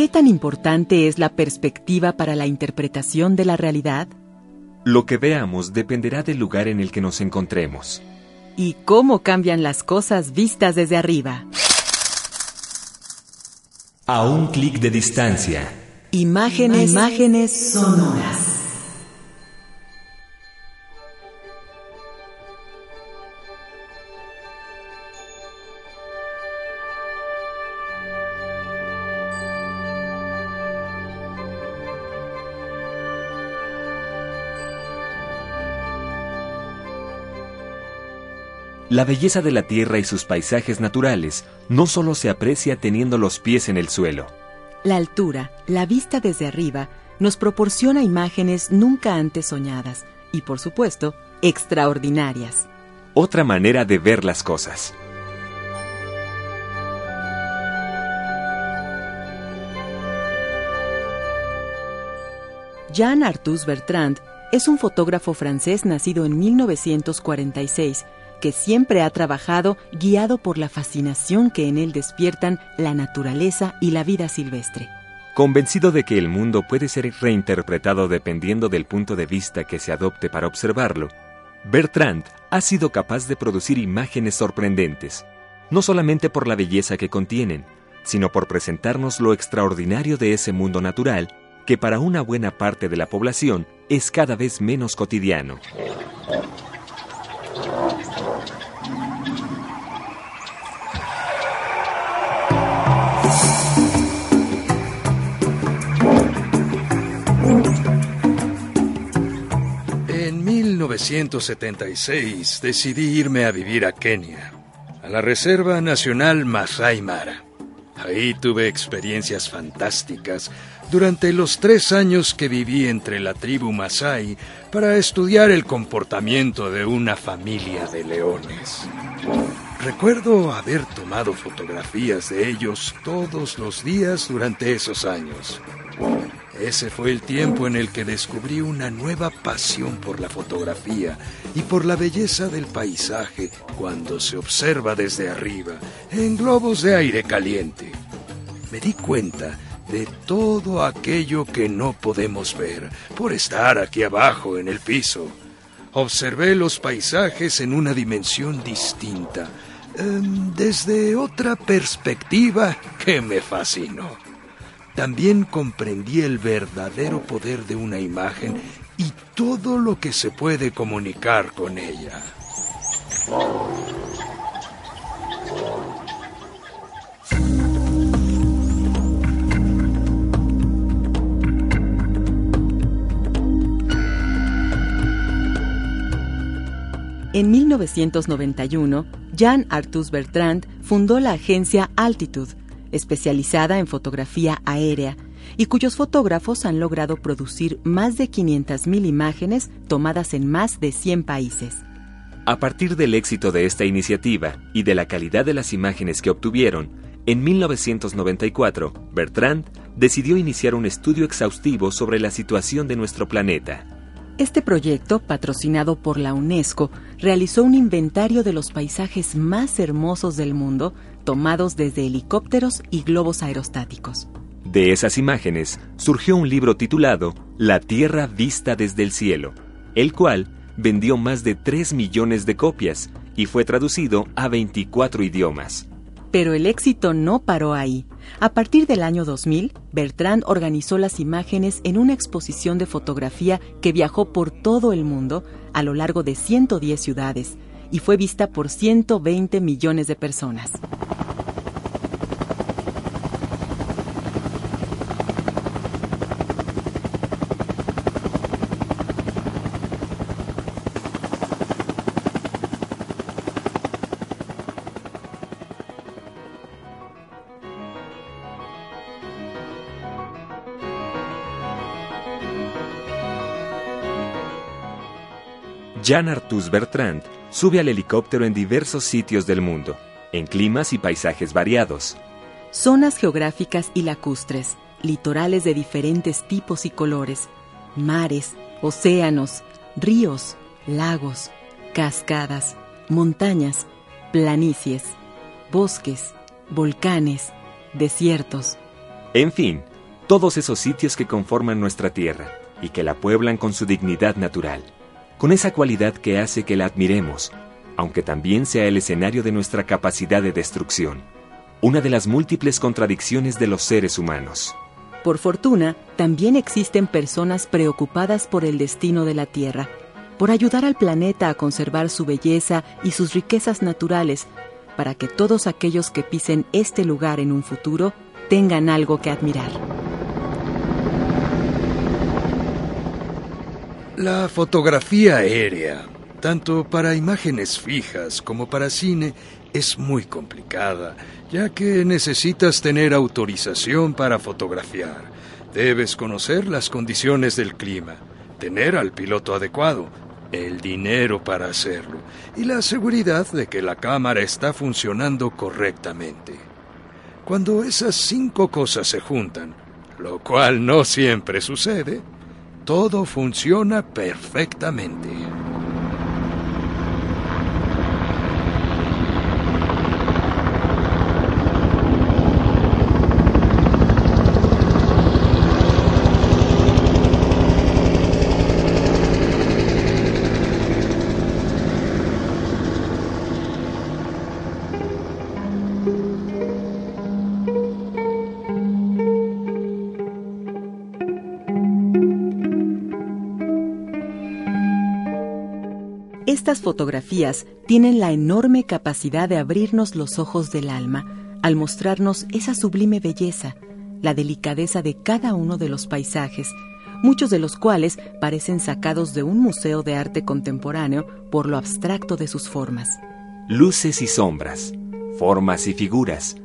¿Qué tan importante es la perspectiva para la interpretación de la realidad? Lo que veamos dependerá del lugar en el que nos encontremos. ¿Y cómo cambian las cosas vistas desde arriba? A un clic de distancia. Imágenes, imágenes sonoras. La belleza de la tierra y sus paisajes naturales no solo se aprecia teniendo los pies en el suelo. La altura, la vista desde arriba, nos proporciona imágenes nunca antes soñadas y, por supuesto, extraordinarias. Otra manera de ver las cosas. Jean Arthus Bertrand es un fotógrafo francés nacido en 1946 que siempre ha trabajado guiado por la fascinación que en él despiertan la naturaleza y la vida silvestre. Convencido de que el mundo puede ser reinterpretado dependiendo del punto de vista que se adopte para observarlo, Bertrand ha sido capaz de producir imágenes sorprendentes, no solamente por la belleza que contienen, sino por presentarnos lo extraordinario de ese mundo natural que para una buena parte de la población es cada vez menos cotidiano. 1976 decidí irme a vivir a Kenia, a la Reserva Nacional Masai Mara. Ahí tuve experiencias fantásticas durante los tres años que viví entre la tribu Masai para estudiar el comportamiento de una familia de leones. Recuerdo haber tomado fotografías de ellos todos los días durante esos años. Ese fue el tiempo en el que descubrí una nueva pasión por la fotografía y por la belleza del paisaje cuando se observa desde arriba, en globos de aire caliente. Me di cuenta de todo aquello que no podemos ver por estar aquí abajo en el piso. Observé los paisajes en una dimensión distinta, em, desde otra perspectiva que me fascinó. También comprendí el verdadero poder de una imagen y todo lo que se puede comunicar con ella. En 1991, Jean Arthus Bertrand fundó la agencia Altitude, especializada en fotografía aérea, y cuyos fotógrafos han logrado producir más de 500.000 imágenes tomadas en más de 100 países. A partir del éxito de esta iniciativa y de la calidad de las imágenes que obtuvieron, en 1994, Bertrand decidió iniciar un estudio exhaustivo sobre la situación de nuestro planeta. Este proyecto, patrocinado por la UNESCO, realizó un inventario de los paisajes más hermosos del mundo, tomados desde helicópteros y globos aerostáticos. De esas imágenes surgió un libro titulado La Tierra vista desde el cielo, el cual vendió más de 3 millones de copias y fue traducido a 24 idiomas. Pero el éxito no paró ahí. A partir del año 2000, Bertrand organizó las imágenes en una exposición de fotografía que viajó por todo el mundo a lo largo de 110 ciudades y fue vista por 120 millones de personas. Jean Arthus Bertrand sube al helicóptero en diversos sitios del mundo, en climas y paisajes variados. Zonas geográficas y lacustres, litorales de diferentes tipos y colores, mares, océanos, ríos, lagos, cascadas, montañas, planicies, bosques, volcanes, desiertos, En fin, todos esos sitios que conforman nuestra tierra y que la pueblan con su dignidad natural, con esa cualidad que hace que la admiremos, aunque también sea el escenario de nuestra capacidad de destrucción, una de las múltiples contradicciones de los seres humanos. Por fortuna, también existen personas preocupadas por el destino de la Tierra, por ayudar al planeta a conservar su belleza y sus riquezas naturales, para que todos aquellos que pisen este lugar en un futuro tengan algo que admirar. La fotografía aérea, tanto para imágenes fijas como para cine, es muy complicada, ya que necesitas tener autorización para fotografiar. Debes conocer las condiciones del clima, tener al piloto adecuado, el dinero para hacerlo y la seguridad de que la cámara está funcionando correctamente. Cuando esas cinco cosas se juntan, lo cual no siempre sucede, todo funciona perfectamente. Estas fotografías tienen la enorme capacidad de abrirnos los ojos del alma al mostrarnos esa sublime belleza, la delicadeza de cada uno de los paisajes, muchos de los cuales parecen sacados de un museo de arte contemporáneo por lo abstracto de sus formas. Luces y sombras, formas y figuras,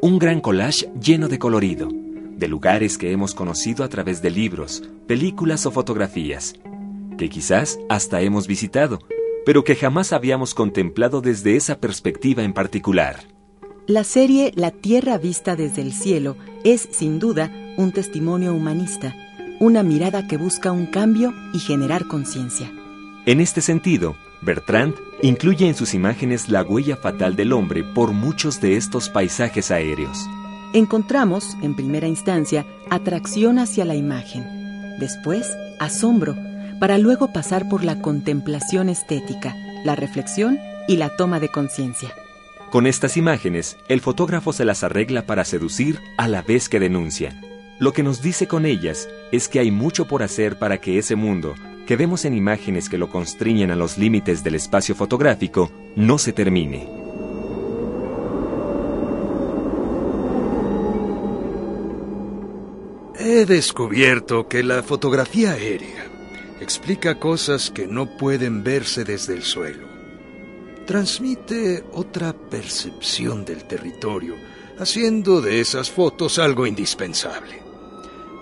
un gran collage lleno de colorido, de lugares que hemos conocido a través de libros, películas o fotografías, que quizás hasta hemos visitado, pero que jamás habíamos contemplado desde esa perspectiva en particular. La serie La Tierra vista desde el cielo es, sin duda, un testimonio humanista, una mirada que busca un cambio y generar conciencia. En este sentido, Bertrand incluye en sus imágenes la huella fatal del hombre por muchos de estos paisajes aéreos. Encontramos, en primera instancia, atracción hacia la imagen, después, asombro, para luego pasar por la contemplación estética, la reflexión y la toma de conciencia. Con estas imágenes, el fotógrafo se las arregla para seducir a la vez que denuncia. Lo que nos dice con ellas es que hay mucho por hacer para que ese mundo, que vemos en imágenes que lo constriñen a los límites del espacio fotográfico, no se termine. He descubierto que la fotografía aérea explica cosas que no pueden verse desde el suelo. Transmite otra percepción del territorio, haciendo de esas fotos algo indispensable.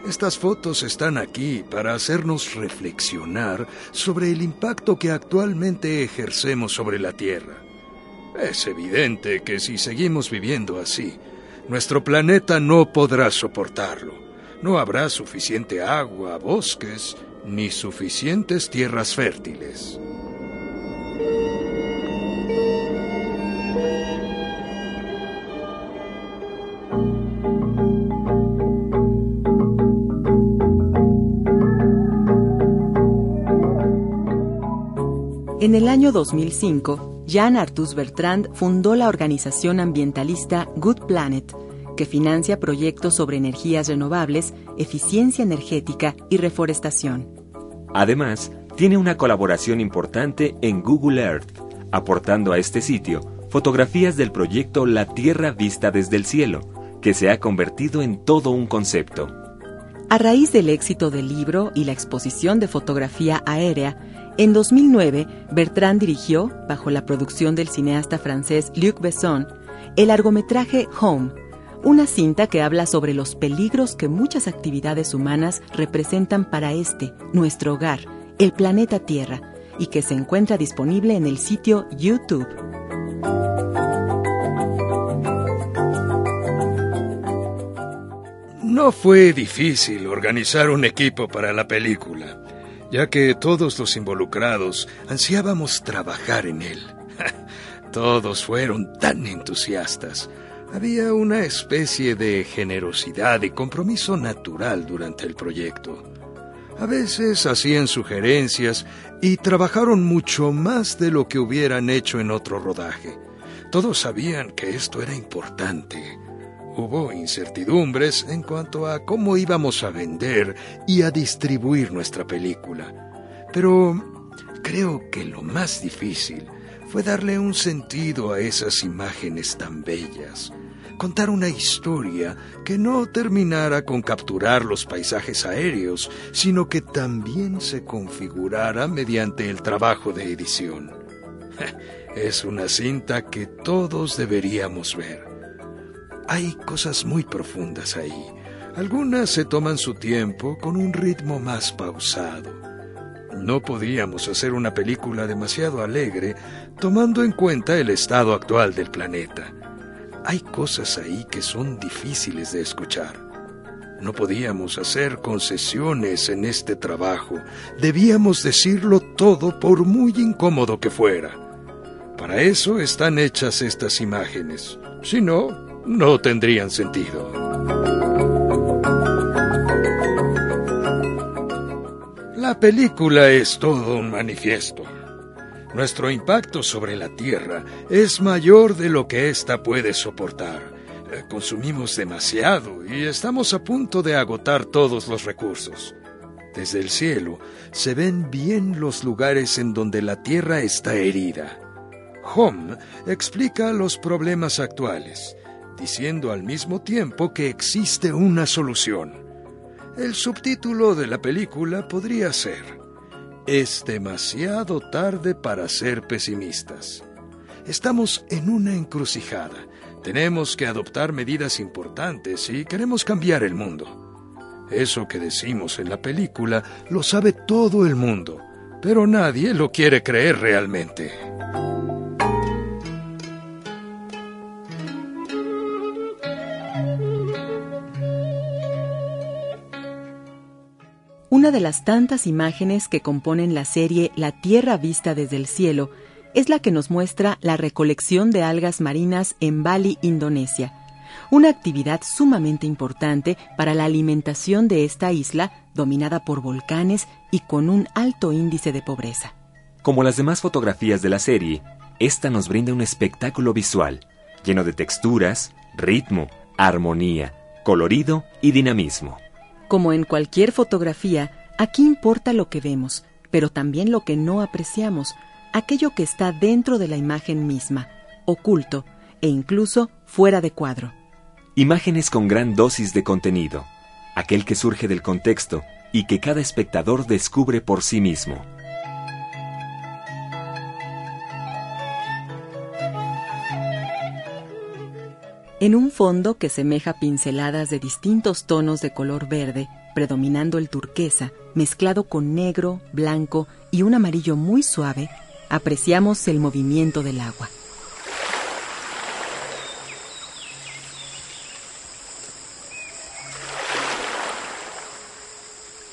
Estas fotos están aquí para hacernos reflexionar sobre el impacto que actualmente ejercemos sobre la Tierra. Es evidente que si seguimos viviendo así, nuestro planeta no podrá soportarlo. No habrá suficiente agua, bosques ni suficientes tierras fértiles. En el año 2005, Jean Arthus Bertrand fundó la organización ambientalista Good Planet, que financia proyectos sobre energías renovables, eficiencia energética y reforestación. Además, tiene una colaboración importante en Google Earth, aportando a este sitio fotografías del proyecto La Tierra vista desde el cielo, que se ha convertido en todo un concepto. A raíz del éxito del libro y la exposición de fotografía aérea, en 2009 Bertrand dirigió, bajo la producción del cineasta francés Luc Besson, el largometraje Home, una cinta que habla sobre los peligros que muchas actividades humanas representan para este, nuestro hogar, el planeta Tierra, y que se encuentra disponible en el sitio YouTube. No fue difícil organizar un equipo para la película, ya que todos los involucrados ansiábamos trabajar en él. Todos fueron tan entusiastas Había una especie de generosidad y compromiso natural durante el proyecto. A veces hacían sugerencias y trabajaron mucho más de lo que hubieran hecho en otro rodaje. Todos sabían que esto era importante. Hubo incertidumbres en cuanto a cómo íbamos a vender y a distribuir nuestra película. Pero creo que lo más difícil fue darle un sentido a esas imágenes tan bellas contar una historia que no terminara con capturar los paisajes aéreos, sino que también se configurara mediante el trabajo de edición. Es una cinta que todos deberíamos ver. Hay cosas muy profundas ahí. Algunas se toman su tiempo con un ritmo más pausado. No podíamos hacer una película demasiado alegre tomando en cuenta el estado actual del planeta. Hay cosas ahí que son difíciles de escuchar. No podíamos hacer concesiones en este trabajo. Debíamos decirlo todo por muy incómodo que fuera. Para eso están hechas estas imágenes. Si no, no tendrían sentido. La película es todo un manifiesto. Nuestro impacto sobre la Tierra es mayor de lo que ésta puede soportar. Eh, consumimos demasiado y estamos a punto de agotar todos los recursos. Desde el cielo se ven bien los lugares en donde la Tierra está herida. Home explica los problemas actuales, diciendo al mismo tiempo que existe una solución. El subtítulo de la película podría ser es demasiado tarde para ser pesimistas. Estamos en una encrucijada. Tenemos que adoptar medidas importantes si queremos cambiar el mundo. Eso que decimos en la película lo sabe todo el mundo, pero nadie lo quiere creer realmente. Una de las tantas imágenes que componen la serie La Tierra vista desde el cielo es la que nos muestra la recolección de algas marinas en Bali, Indonesia, una actividad sumamente importante para la alimentación de esta isla dominada por volcanes y con un alto índice de pobreza. Como las demás fotografías de la serie, esta nos brinda un espectáculo visual, lleno de texturas, ritmo, armonía, colorido y dinamismo. Como en cualquier fotografía, aquí importa lo que vemos, pero también lo que no apreciamos, aquello que está dentro de la imagen misma, oculto e incluso fuera de cuadro. Imágenes con gran dosis de contenido, aquel que surge del contexto y que cada espectador descubre por sí mismo. En un fondo que semeja pinceladas de distintos tonos de color verde, predominando el turquesa, mezclado con negro, blanco y un amarillo muy suave, apreciamos el movimiento del agua.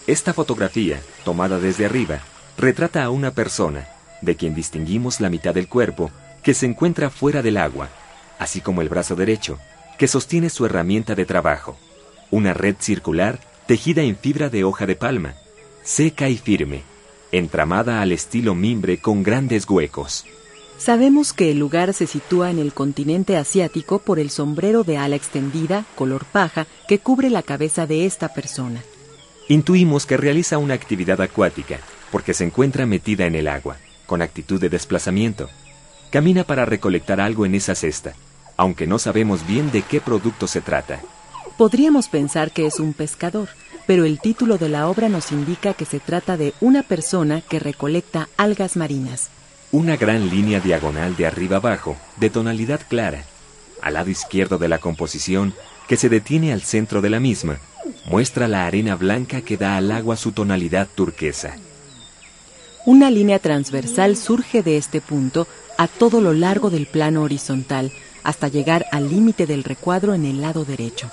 Esta fotografía, tomada desde arriba, retrata a una persona, de quien distinguimos la mitad del cuerpo, que se encuentra fuera del agua así como el brazo derecho, que sostiene su herramienta de trabajo, una red circular tejida en fibra de hoja de palma, seca y firme, entramada al estilo mimbre con grandes huecos. Sabemos que el lugar se sitúa en el continente asiático por el sombrero de ala extendida, color paja, que cubre la cabeza de esta persona. Intuimos que realiza una actividad acuática, porque se encuentra metida en el agua, con actitud de desplazamiento. Camina para recolectar algo en esa cesta, aunque no sabemos bien de qué producto se trata. Podríamos pensar que es un pescador, pero el título de la obra nos indica que se trata de una persona que recolecta algas marinas. Una gran línea diagonal de arriba abajo, de tonalidad clara. Al lado izquierdo de la composición, que se detiene al centro de la misma, muestra la arena blanca que da al agua su tonalidad turquesa. Una línea transversal surge de este punto a todo lo largo del plano horizontal, hasta llegar al límite del recuadro en el lado derecho.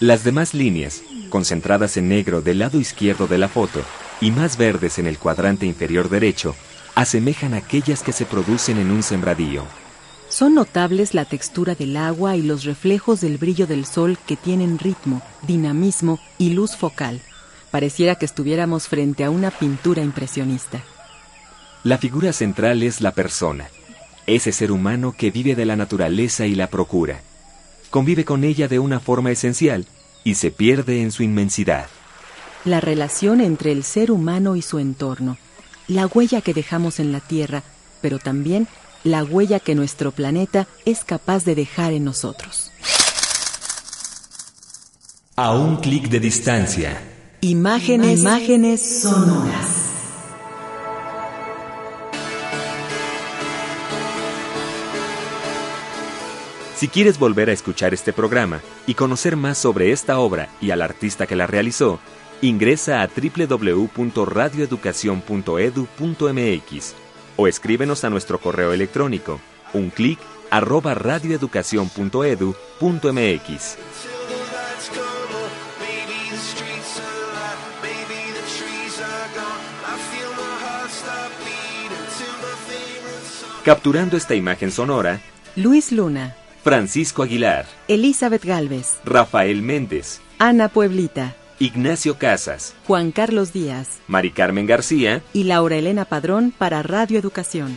Las demás líneas, concentradas en negro del lado izquierdo de la foto y más verdes en el cuadrante inferior derecho, asemejan aquellas que se producen en un sembradío. Son notables la textura del agua y los reflejos del brillo del sol que tienen ritmo, dinamismo y luz focal. Pareciera que estuviéramos frente a una pintura impresionista. La figura central es la persona, ese ser humano que vive de la naturaleza y la procura. Convive con ella de una forma esencial y se pierde en su inmensidad. La relación entre el ser humano y su entorno, la huella que dejamos en la Tierra, pero también la huella que nuestro planeta es capaz de dejar en nosotros. A un clic de distancia. Imágenes, imágenes sonoras. Si quieres volver a escuchar este programa y conocer más sobre esta obra y al artista que la realizó, ingresa a www.radioeducacion.edu.mx o escríbenos a nuestro correo electrónico, un clic arroba radioeducacion.edu.mx. Capturando esta imagen sonora, Luis Luna, Francisco Aguilar, Elizabeth Galvez, Rafael Méndez, Ana Pueblita, Ignacio Casas, Juan Carlos Díaz, Mari Carmen García y Laura Elena Padrón para Radio Educación.